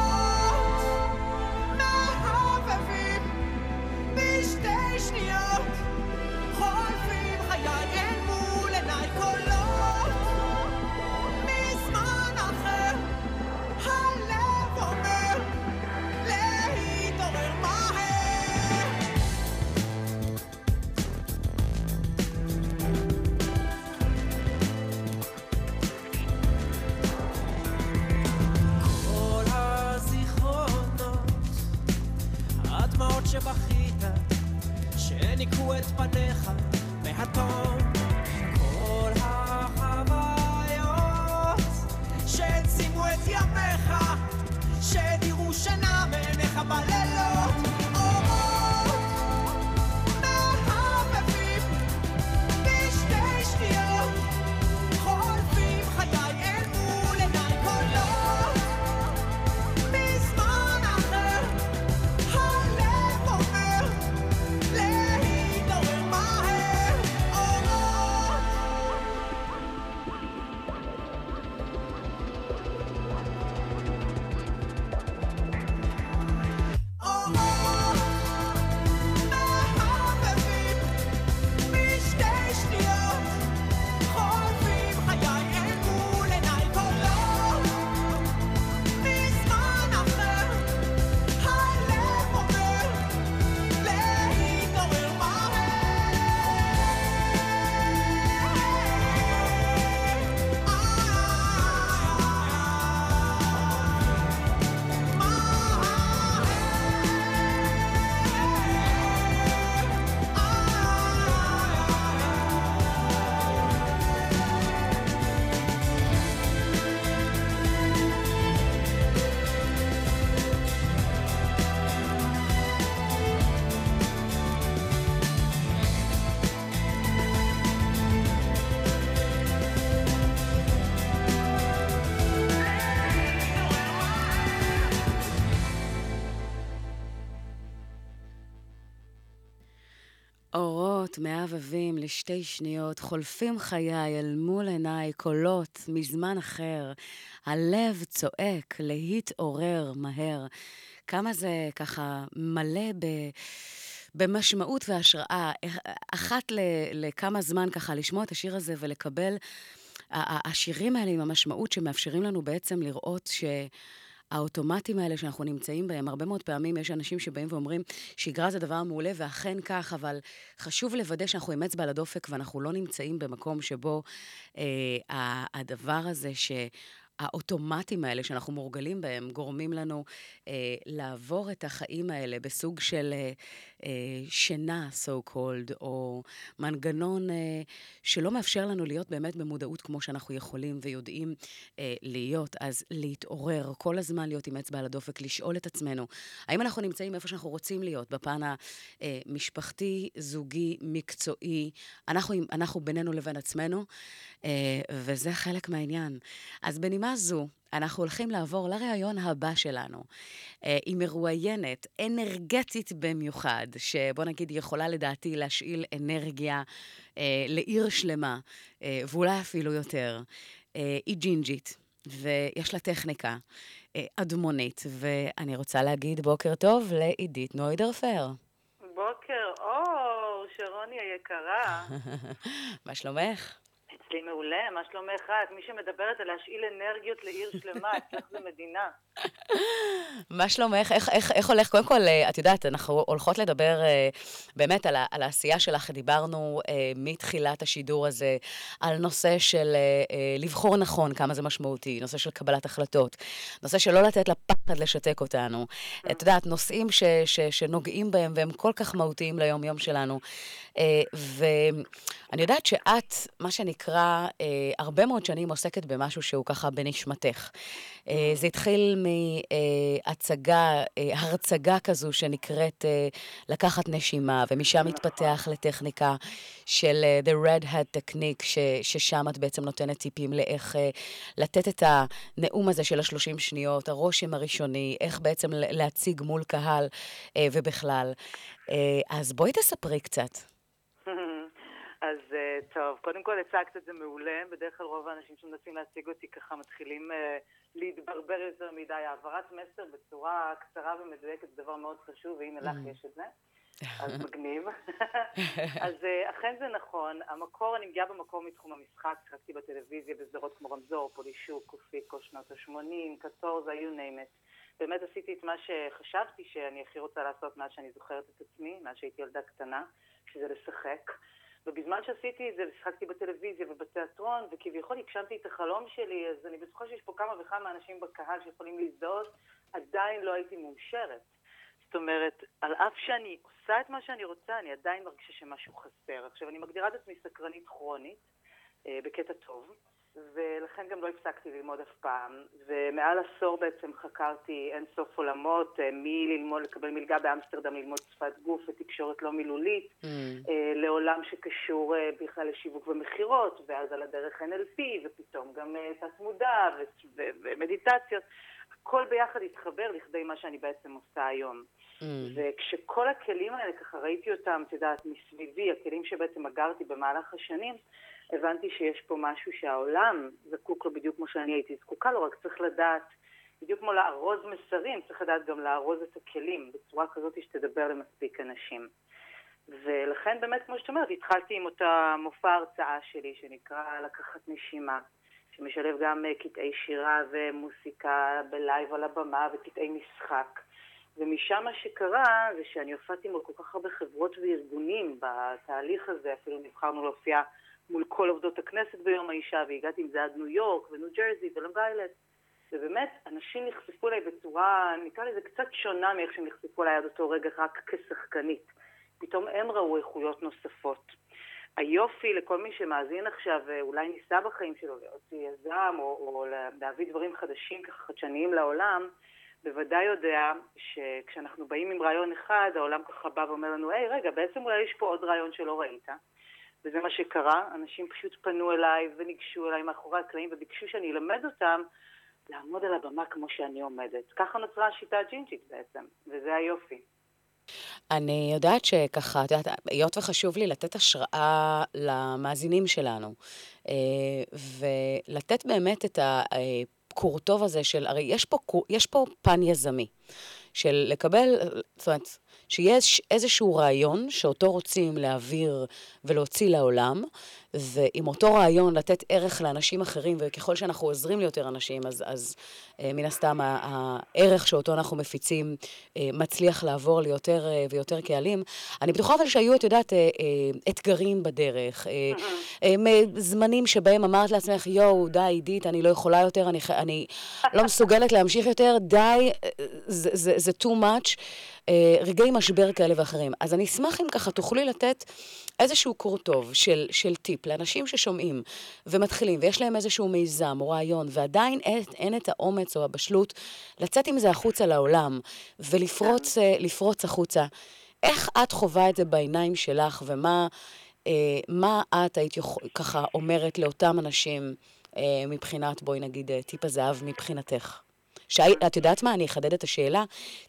מהבהבים לשתי שניות, חולפים חיי אל מול עיניי קולות מזמן אחר. הלב צועק להתעורר מהר. כמה זה ככה מלא ב... במשמעות והשראה. אחת ל, לכמה זמן ככה לשמוע את השיר הזה ולקבל... השירים האלה עם המשמעות שמאפשרים לנו בעצם לראות ש... האוטומטים האלה שאנחנו נמצאים בהם, הרבה מאוד פעמים יש אנשים שבאים ואומרים, שגרה זה דבר מעולה, ואכן כך, אבל חשוב לוודא שאנחנו עם אצבע על הדופק ואנחנו לא נמצאים במקום שבו אה, הדבר הזה ש... האוטומטים האלה שאנחנו מורגלים בהם גורמים לנו אה, לעבור את החיים האלה בסוג של אה, שינה, so called, או מנגנון אה, שלא מאפשר לנו להיות באמת במודעות כמו שאנחנו יכולים ויודעים אה, להיות. אז להתעורר, כל הזמן להיות עם אצבע על הדופק, לשאול את עצמנו, האם אנחנו נמצאים איפה שאנחנו רוצים להיות, בפן המשפחתי, זוגי, מקצועי, אנחנו, אנחנו בינינו לבין עצמנו, אה, וזה חלק מהעניין. אז בנימה זו, אנחנו הולכים לעבור לראיון הבא שלנו, אה, עם מרואיינת אנרגטית במיוחד, שבוא נגיד יכולה לדעתי להשאיל אנרגיה אה, לעיר שלמה, אה, ואולי אפילו יותר. אה, היא ג'ינג'ית, ויש לה טכניקה אה, אדמונית, ואני רוצה להגיד בוקר טוב לעידית נוידרפר. בוקר אור, שרוני היקרה. <laughs> מה שלומך? אצלי מעולה, מה שלומך את? מי שמדברת על להשאיל אנרגיות לעיר שלמה, <laughs> אצלך זה מדינה. מה שלומך? איך, איך, איך הולך? קודם כל, אה, את יודעת, אנחנו הולכות לדבר uh, באמת על, על העשייה שלך. דיברנו uh, מתחילת השידור הזה על נושא של לבחור נכון, כמה זה משמעותי, נושא של קבלת החלטות, נושא של לא לתת לפחד לשתק אותנו. Mm. את יודעת, נושאים ש, ש, שנוגעים בהם והם כל כך מהותיים ליום-יום שלנו. ואני יודעת שאת, מה שנקרא, uh, הרבה מאוד שנים עוסקת במשהו שהוא ככה בנשמתך. Uh, זה התחיל מהצגה, אה, הרצגה כזו שנקראת אה, לקחת נשימה, ומשם התפתח לטכניקה של אה, The Red Hat Technique, ש, ששם את בעצם נותנת טיפים לאיך לתת את הנאום הזה של השלושים שניות, הרושם הראשוני, איך בעצם להציג מול קהל ובכלל. אז בואי תספרי קצת. אז טוב, קודם כל הצגת את זה מעולה, בדרך כלל רוב האנשים שמנסים להציג אותי ככה מתחילים להתברבר יותר מדי. העברת מסר בצורה קצרה ומדויקת זה דבר מאוד חשוב, והנה לך mm. יש את זה. אז מגניב. <laughs> אז אה, אכן זה נכון. המקור, אני מגיעה במקור מתחום המשחק, שיחקתי בטלוויזיה בסדרות כמו רמזור, פולישוק, קופיקו, שנות ה-80, קטורזה, you name it. באמת עשיתי את מה שחשבתי שאני הכי רוצה לעשות מאז שאני זוכרת את עצמי, מאז שהייתי ילדה קטנה, שזה לשחק. ובזמן שעשיתי את זה, שיחקתי בטלוויזיה ובתיאטרון, וכביכול הגשמתי את החלום שלי, אז אני בטוחה שיש פה כמה וכמה אנשים בקהל שיכולים להזדהות, עדיין לא הייתי מאושרת. זאת אומרת, על אף שאני עושה את מה שאני רוצה, אני עדיין מרגישה שמשהו חסר. עכשיו, אני מגדירה את עצמי סקרנית כרונית, אה, בקטע טוב. ולכן גם לא הפסקתי ללמוד אף פעם. ומעל עשור בעצם חקרתי אין סוף עולמות, אה, מללמוד, לקבל מלגה באמסטרדם ללמוד שפת גוף ותקשורת לא מילולית, mm. אה, לעולם שקשור אה, בכלל לשיווק ומכירות, ואז על הדרך NLP, ופתאום גם תת מודע ומדיטציות. הכל ביחד התחבר לכדי מה שאני בעצם עושה היום. Mm. וכשכל הכלים האלה, ככה ראיתי אותם, את יודעת, מסביבי, הכלים שבעצם אגרתי במהלך השנים, הבנתי שיש פה משהו שהעולם זקוק לו בדיוק כמו שאני הייתי זקוקה לו, רק צריך לדעת, בדיוק כמו לארוז מסרים, צריך לדעת גם לארוז את הכלים בצורה כזאת שתדבר למספיק אנשים. ולכן באמת, כמו שאת אומרת, התחלתי עם אותה מופע הרצאה שלי שנקרא לקחת נשימה, שמשלב גם אה, קטעי שירה ומוסיקה ב live על הבמה וקטעי משחק. ומשם מה שקרה זה שאני הופעתי מול כל כך הרבה חברות וארגונים בתהליך הזה, אפילו נבחרנו להופיע מול כל עובדות הכנסת ביום האישה, והגעתי עם זה עד ניו יורק וניו ג'רזי ולונג איילנד. ובאמת, אנשים נחשפו אליי בצורה, נקרא לזה קצת שונה מאיך שהם נחשפו אליי עד אותו רגע רק כשחקנית. פתאום הם ראו איכויות נוספות. היופי לכל מי שמאזין עכשיו, אולי ניסה בחיים שלו להיות יזם, או, או להביא דברים חדשים, ככה חדשניים לעולם, בוודאי יודע שכשאנחנו באים עם רעיון אחד, העולם ככה בא ואומר לנו, היי, רגע, בעצם אולי יש פה עוד רעיון שלא ראית. וזה מה שקרה, אנשים פשוט פנו אליי וניגשו אליי מאחורי הקלעים וביקשו שאני אלמד אותם לעמוד על הבמה כמו שאני עומדת. ככה נוצרה השיטה הג'ינג'ית בעצם, וזה היופי. אני יודעת שככה, את יודעת, היות וחשוב לי לתת השראה למאזינים שלנו, אה, ולתת באמת את הקורטוב הזה של, הרי יש פה, יש פה פן יזמי, של לקבל, זאת אומרת, שיש איזשהו רעיון שאותו רוצים להעביר ולהוציא לעולם, ועם אותו רעיון לתת ערך לאנשים אחרים, וככל שאנחנו עוזרים ליותר אנשים, אז, אז מן הסתם הערך שאותו אנחנו מפיצים אה, מצליח לעבור ליותר אה, ויותר קהלים. אני בטוחה אבל שהיו, את יודעת, אה, אה, אתגרים בדרך, אה, אה, זמנים שבהם אמרת לעצמך, יואו, די, עידית, אני לא יכולה יותר, אני, אני לא מסוגלת להמשיך יותר, די, אה, זה, זה, זה too much. אה, רגעי משבר כאלה ואחרים. אז אני אשמח אם ככה תוכלי לתת איזשהו קורטוב של, של טיפ לאנשים ששומעים ומתחילים, ויש להם איזשהו מיזם או רעיון, ועדיין אין, אין את האומץ או הבשלות לצאת עם זה החוצה לעולם ולפרוץ אה, החוצה. איך את חווה את זה בעיניים שלך, ומה אה, מה את היית יכול, ככה אומרת לאותם אנשים אה, מבחינת, בואי נגיד, אה, טיפ הזהב מבחינתך? שהי, את יודעת מה? אני אחדד את השאלה.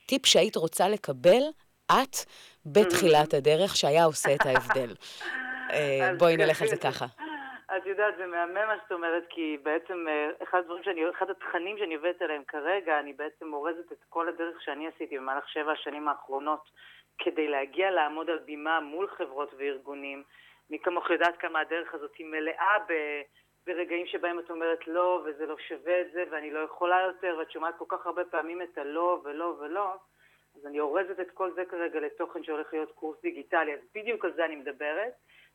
טיפ שהיית רוצה לקבל, את, בתחילת <laughs> הדרך, שהיה עושה את ההבדל. אה, בואי נלך על זה ככה. את יודעת, זה מהמם מה שאת אומרת, כי בעצם אה, אחד הדברים שאני, אחד התכנים שאני עובדת עליהם כרגע, אני בעצם אורזת את כל הדרך שאני עשיתי במהלך שבע השנים האחרונות, כדי להגיע לעמוד על בימה מול חברות וארגונים. מי כמוך יודעת כמה הדרך הזאת היא מלאה ב... ברגעים שבהם את אומרת לא, וזה לא שווה את זה, ואני לא יכולה יותר, ואת שומעת כל כך הרבה פעמים את הלא ולא ולא, אז אני אורזת את כל זה כרגע לתוכן שהולך להיות קורס דיגיטלי, אז בדיוק על זה אני מדברת,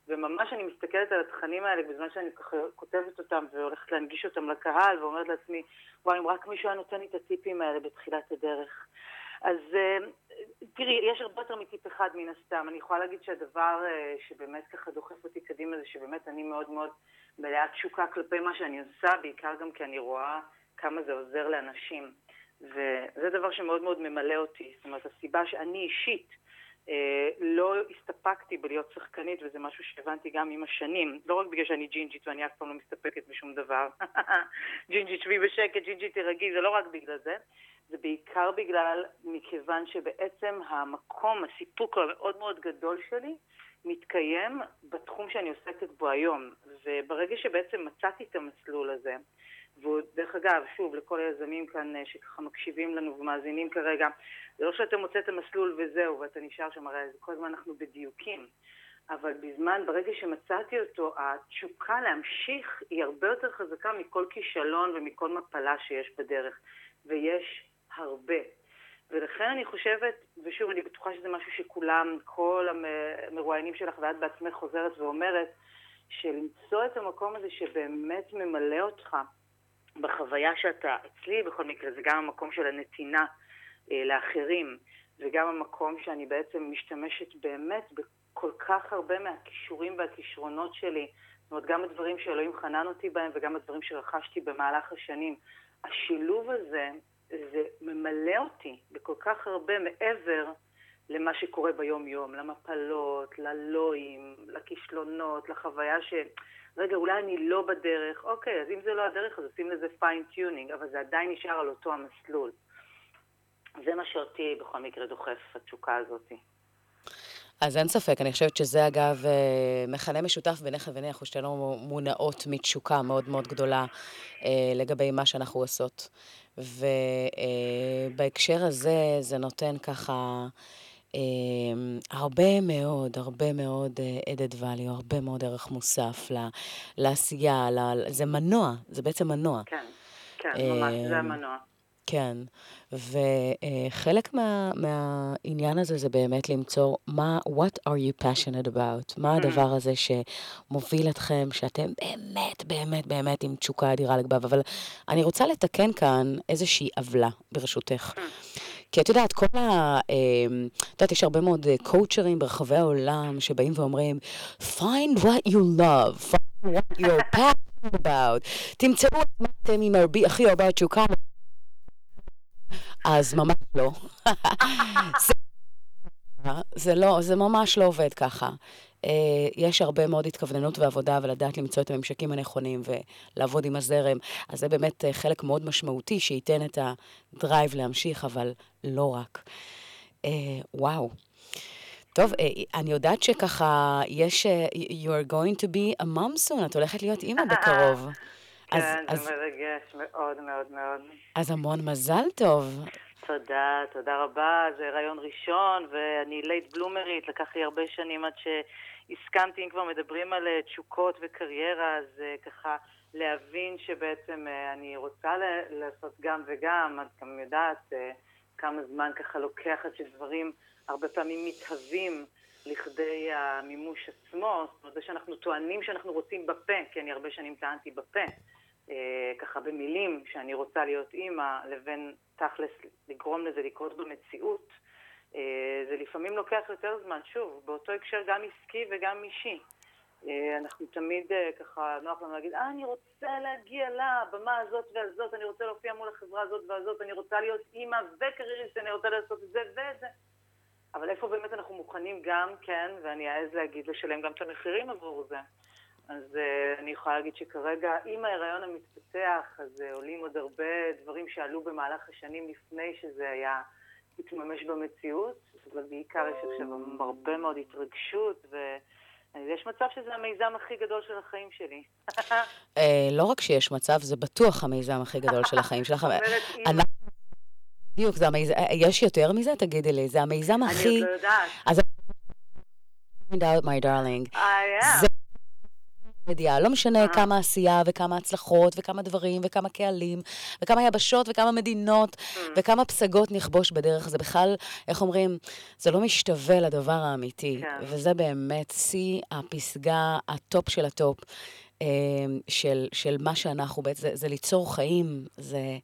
וממש אני מסתכלת על התכנים האלה בזמן שאני ככה כותבת אותם והולכת להנגיש אותם לקהל, ואומרת לעצמי, וואי, אם רק מישהו היה נותן לי את הטיפים האלה בתחילת הדרך. אז אה, תראי, יש הרבה יותר מטיפ אחד מן הסתם. אני יכולה להגיד שהדבר אה, שבאמת ככה דוחף אותי קדימה זה שבאמת אני מאוד מאוד מלאת תשוקה כלפי מה שאני עושה, בעיקר גם כי אני רואה כמה זה עוזר לאנשים. וזה דבר שמאוד מאוד ממלא אותי. זאת אומרת, הסיבה שאני אישית לא הסתפקתי בלהיות שחקנית, וזה משהו שהבנתי גם עם השנים, לא רק בגלל שאני ג'ינג'ית ואני אף פעם לא מסתפקת בשום דבר. <laughs> ג'ינג'ית שבי בשקט, ג'ינג'ית תירגעי, זה לא רק בגלל זה. זה בעיקר בגלל, מכיוון שבעצם המקום, הסיפוק המאוד מאוד גדול שלי, מתקיים בתחום שאני עוסקת בו היום. וברגע שבעצם מצאתי את המסלול הזה, ודרך אגב, שוב, לכל היזמים כאן אה, שככה מקשיבים לנו ומאזינים כרגע, זה לא שאתה מוצא את המסלול וזהו, ואתה נשאר שם, הרי כל הזמן אנחנו בדיוקים. אבל בזמן, ברגע שמצאתי אותו, התשוקה להמשיך היא הרבה יותר חזקה מכל כישלון ומכל מפלה שיש בדרך. ויש הרבה. ולכן אני חושבת, ושוב, אני בטוחה שזה משהו שכולם, כל המרואיינים שלך ואת בעצמך חוזרת ואומרת, שלמצוא את המקום הזה שבאמת ממלא אותך בחוויה שאתה, אצלי בכל מקרה, זה גם המקום של הנתינה אה, לאחרים, וגם המקום שאני בעצם משתמשת באמת בכל כך הרבה מהכישורים והכישרונות שלי, זאת אומרת, גם הדברים שאלוהים חנן אותי בהם וגם הדברים שרכשתי במהלך השנים. השילוב הזה, זה ממלא אותי בכל כך הרבה מעבר למה שקורה ביום-יום, למפלות, ללואים, לכישלונות, לחוויה ש... רגע, אולי אני לא בדרך, אוקיי, אז אם זה לא הדרך, אז עושים לזה fine tuning, אבל זה עדיין נשאר על אותו המסלול. זה מה שאותי בכל מקרה דוחף, התשוקה הזאתי. אז אין ספק, אני חושבת שזה אגב אה, מכנה משותף בינך וביני, אנחנו שתינו מונעות מתשוקה מאוד מאוד גדולה אה, לגבי מה שאנחנו עושות. ובהקשר אה, הזה, זה נותן ככה הרבה מאוד, הרבה מאוד added value, הרבה מאוד ערך מוסף לעשייה, זה מנוע, זה בעצם מנוע. כן, כן, ממש, זה המנוע. כן, וחלק מה, מהעניין הזה זה באמת למצוא מה, what are you passionate about, מה mm. הדבר הזה שמוביל אתכם, שאתם באמת, באמת, באמת עם תשוקה אדירה לגביו, אבל אני רוצה לתקן כאן איזושהי עוולה, ברשותך. כי את יודעת, כל ה... את יודעת, יש הרבה מאוד קואוצ'רים ברחבי העולם שבאים ואומרים, find what you love, find what you're passionate about, תמצאו את מה אתם עם הכי הרבה תשוקה. אז ממש לא. <laughs> זה לא, זה ממש לא עובד ככה. Uh, יש הרבה מאוד התכווננות ועבודה ולדעת למצוא את הממשקים הנכונים ולעבוד עם הזרם. אז זה באמת אה, חלק מאוד משמעותי שייתן את ה drive להמשיך, אבל לא רק. אה, וואו. טוב, אה, אני יודעת שככה, יש, אה, you are going to be a mom soon, את הולכת להיות אימא <laughs> בקרוב. כן, זה מרגש מאוד מאוד מאוד. אז המון מזל טוב. תודה, תודה רבה. זה הריון ראשון, ואני late bloomerית, לקח לי הרבה שנים עד שהסכמתי, אם כבר מדברים על אה, תשוקות וקריירה, אז ככה להבין שבעצם אני רוצה לעשות גם וגם, את גם יודעת כמה זמן ככה לוקח עד שדברים... הרבה פעמים מתהווים לכדי המימוש עצמו, זאת אומרת, זה שאנחנו טוענים שאנחנו רוצים בפה, כי אני הרבה שנים טענתי בפה, אה, ככה במילים שאני רוצה להיות אימא, לבין תכלס לגרום לזה לקרות במציאות, אה, זה לפעמים לוקח יותר זמן, שוב, באותו הקשר גם עסקי וגם אישי. אה, אנחנו תמיד אה, ככה, נוח לנו להגיד, אה, אני רוצה להגיע לבמה הזאת והזאת, אני רוצה להופיע מול החברה הזאת והזאת, אני רוצה להיות אימא וקרייריסט, אני רוצה לעשות את זה ואת זה. אבל איפה באמת אנחנו מוכנים גם, כן, ואני אעז להגיד, לשלם גם את המחירים עבור זה. אז uh, אני יכולה להגיד שכרגע, עם ההיריון המתפתח, אז uh, עולים עוד הרבה דברים שעלו במהלך השנים לפני שזה היה התממש במציאות, אבל בעיקר יש עכשיו הרבה מאוד התרגשות, ויש מצב שזה המיזם הכי גדול של החיים שלי. אה, לא רק שיש מצב, זה בטוח המיזם הכי גדול של החיים שלך. בדיוק, זה המיזם, יש יותר מזה? תגידי לי, זה המיזם הכי... אני עוד לא יודעת. אז... my darling. אה, זה... ידיעה, לא משנה כמה עשייה וכמה הצלחות וכמה דברים וכמה קהלים וכמה יבשות וכמה מדינות וכמה פסגות נכבוש בדרך, זה בכלל, איך אומרים, זה לא משתווה לדבר האמיתי. כן. וזה באמת שיא הפסגה, ה top של טופ של, של מה שאנחנו בעצם, זה, זה ליצור חיים, זה...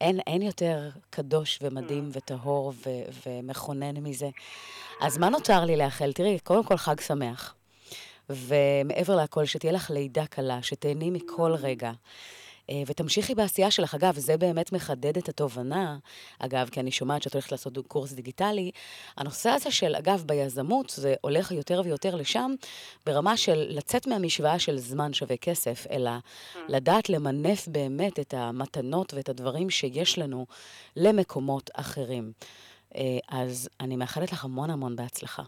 אין, אין יותר קדוש ומדהים. וטהור ו- ומכונן מזה. אז מה נותר לי לאחל? תראי, קודם כל חג שמח. ומעבר לכל, שתהיה לך לידה קלה, שתהני מכל רגע. אה, ותמשיכי בעשייה שלך. אגב, זה באמת מחדד את התובנה, אגב, כי אני שומעת שאת הולכת לעשות קורס דיגיטלי. הנושא הזה של, אגב, ביזמות, זה הולך יותר ויותר לשם, ברמה של לצאת מהמשוואה של זמן שווה כסף, אלא לדעת למנף באמת את המתנות ואת הדברים שיש לנו למקומות אחרים. אה, אז אני מאחלת לך המון המון בהצלחה.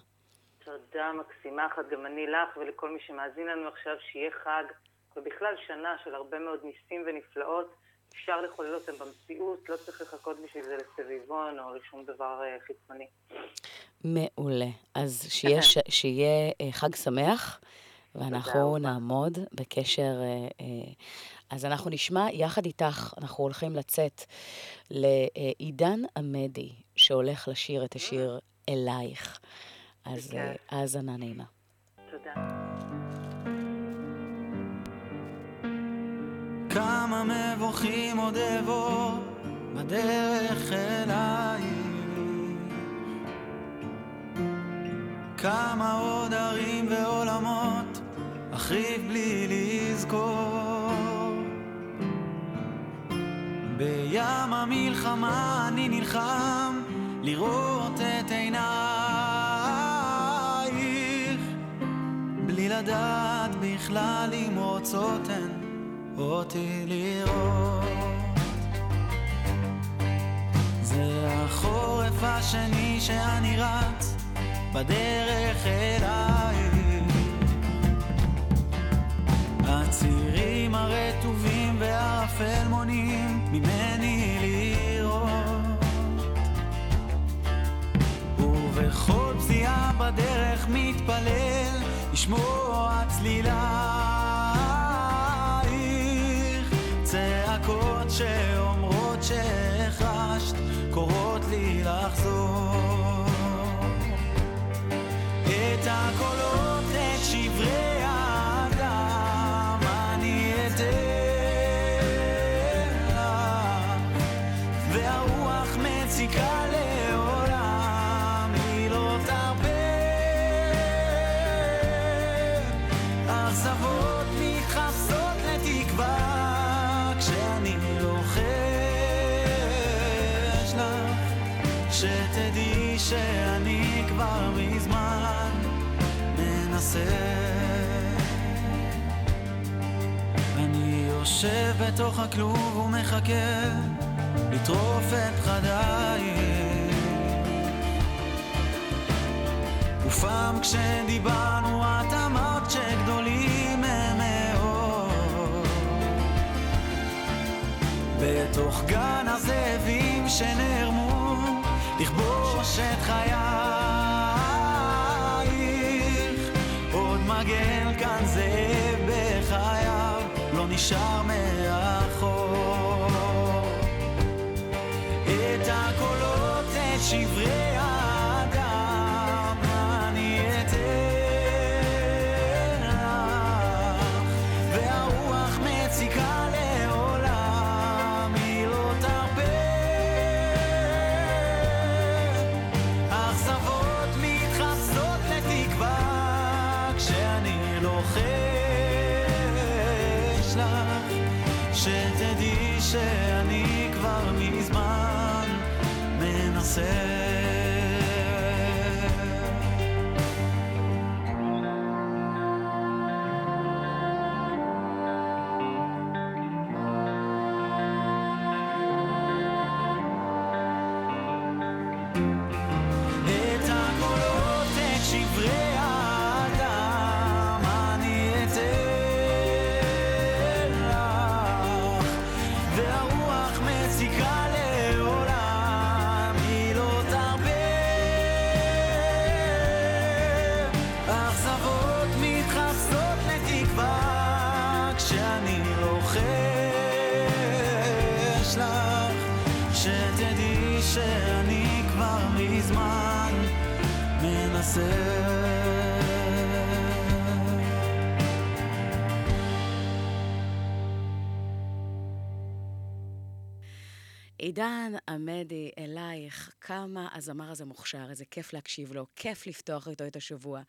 תודה מקסימה אחת, גם אני לך ולכל מי שמאזין לנו עכשיו, שיהיה חג. ובכלל שנה של הרבה מאוד ניסים ונפלאות, אפשר לחולל אותם במציאות, לא צריך לחכות בשביל זה לסביבון או לשום דבר uh, חיצוני. מעולה. אז שיהיה, ש... שיהיה uh, חג שמח, ואנחנו נעמוד בקשר... Uh, אז אנחנו נשמע יחד איתך, אנחנו הולכים לצאת לעידן עמדי, שהולך לשיר את השיר אלייך. אז האזנה נעימה. תודה. כמה מבוכים עוד אבוא בדרך אלייך כמה עוד ערים ועולמות אחריב בלי לזכור בים המלחמה אני נלחם לראות את עינייך לדעת בכלל אם רוצות הן אותי לראות. זה החורף השני שאני רץ בדרך אלייך הצירים הרטובים והערפל מונים ממני לראות. ובכל פסיעה בדרך מתפלל לשמוע צלילה שאומרות שהחשת, קוראות לי לחזור. את הקולות, יושב בתוך הכלוב ומחכה לטרוף את חדייך. ופעם כשדיברנו את אמרת שגדולים הם מאוד. בתוך גן הזאבים שנערמו לכבוש את חייך. עוד מגן כאן זאב בחייו לא נשאר מאחור. את הקולות, את שברי עידן עמדי, אלייך, כמה הזמר הזה מוכשר, איזה כיף להקשיב לו, כיף לפתוח איתו את השבוע.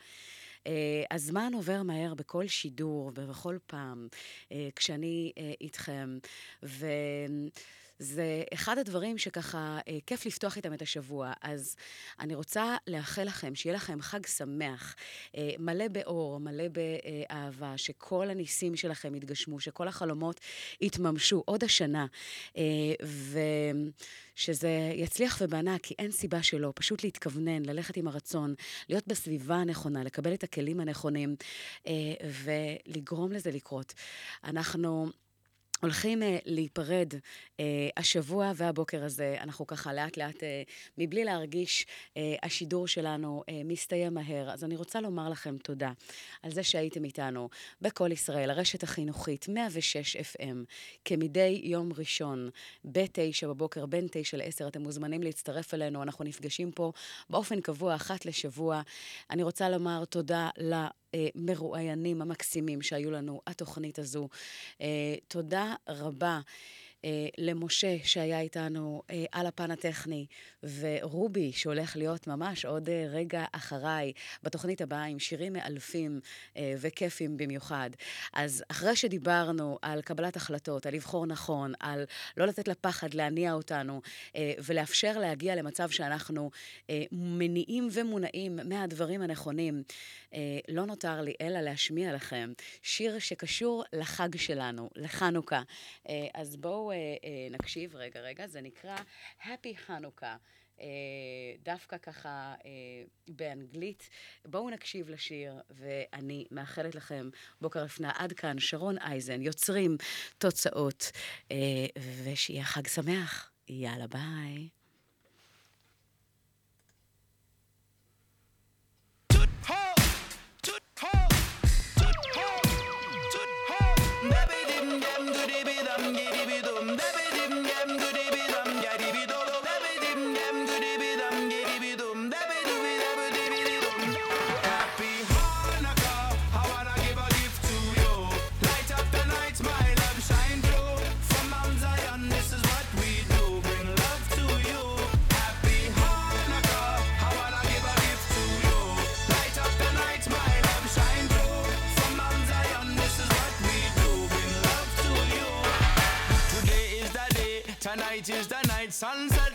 Uh, הזמן עובר מהר בכל שידור ובכל פעם uh, כשאני uh, איתכם, וזה אחד הדברים שככה uh, כיף לפתוח איתם את השבוע. אז אני רוצה לאחל לכם, שיהיה לכם חג שמח, uh, מלא באור, מלא באהבה, שכל הניסים שלכם יתגשמו, שכל החלומות יתממשו עוד השנה. Uh, ו... שזה יצליח ובענק, כי אין סיבה שלא. פשוט להתכוונן, ללכת עם הרצון, להיות בסביבה הנכונה, לקבל את הכלים הנכונים, אה, ולגרום לזה לקרות. אנחנו... הולכים uh, להיפרד uh, השבוע והבוקר הזה, אנחנו ככה לאט לאט, uh, מבלי להרגיש, uh, השידור שלנו uh, מסתיים מהר. אז אני רוצה לומר לכם תודה על זה שהייתם איתנו בכל ישראל, הרשת החינוכית 106 FM, כמדי יום ראשון, ב-9 בבוקר, בין 9 ל-10, אתם מוזמנים להצטרף אלינו, אנחנו נפגשים פה באופן קבוע אחת לשבוע. אני רוצה לומר תודה ל... מרואיינים המקסימים שהיו לנו, התוכנית הזו. תודה רבה. למשה שהיה איתנו על הפן הטכני, ורובי שהולך להיות ממש עוד רגע אחריי בתוכנית הבאה עם שירים מאלפים וכיפים במיוחד. אז אחרי שדיברנו על קבלת החלטות, על לבחור נכון, על לא לתת לפחד להניע אותנו ולאפשר להגיע למצב שאנחנו מניעים ומונעים מהדברים הנכונים, לא נותר לי אלא להשמיע לכם שיר שקשור לחג שלנו, לחנוכה. אז בואו נקשיב, רגע, רגע, זה נקרא Happy Hanukkah. דווקא ככה באנגלית. בואו נקשיב לשיר, ואני מאחלת לכם בוקר לפני עד כאן, שרון אייזן, יוצרים תוצאות, ושיהיה חג שמח. יאללה, ביי. Tonight is the night, sunset,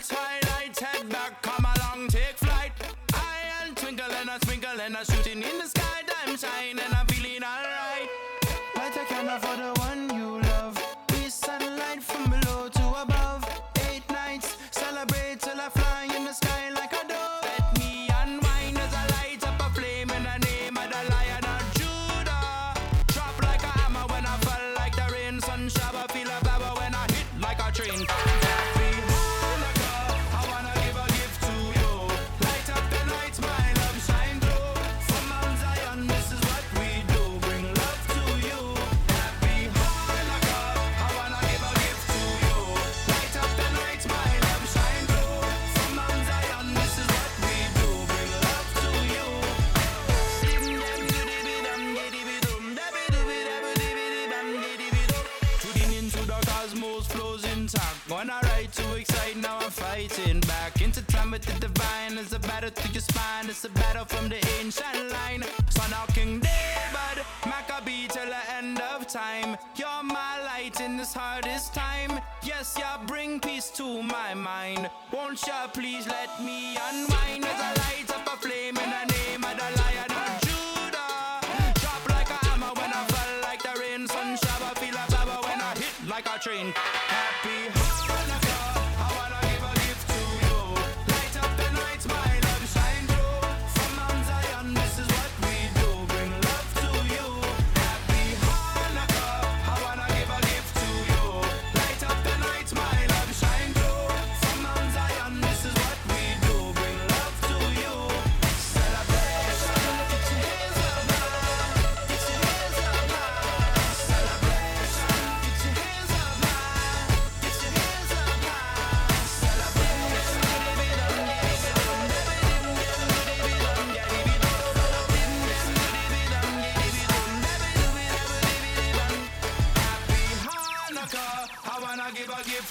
mine. Won't you please let me unwind as I light up a flame in the name of the Lion of Judah? Drop like a hammer when I fall like the rain. Sun shower, feel a baba when I hit like a train.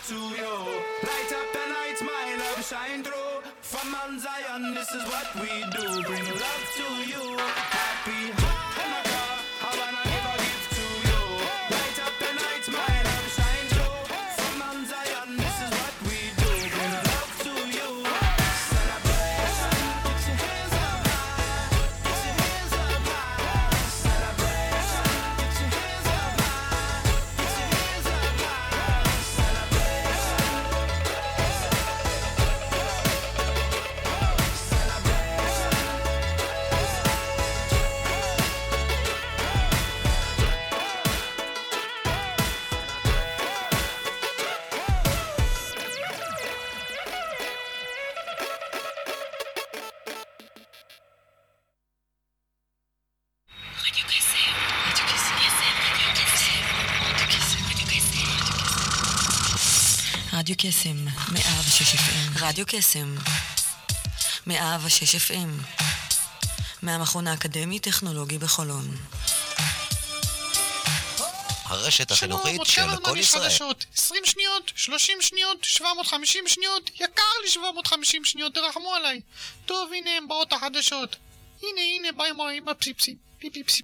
studio. Light up the night, my love shine through. From Mount Zion, this is what we do. Bring love to you. Happy. רדיו קסם, מאה ושש אפים, מהמכון האקדמי-טכנולוגי בחולון. הרשת החינוכית של כל ישראל. חדשות, 20 שניות, 30 שניות, 750 שניות, יקר לי 750 שניות, תרחמו עליי. טוב, הנה הם באות החדשות. הנה, הנה, ביי מוי, בפיפסי, פיפיפסי.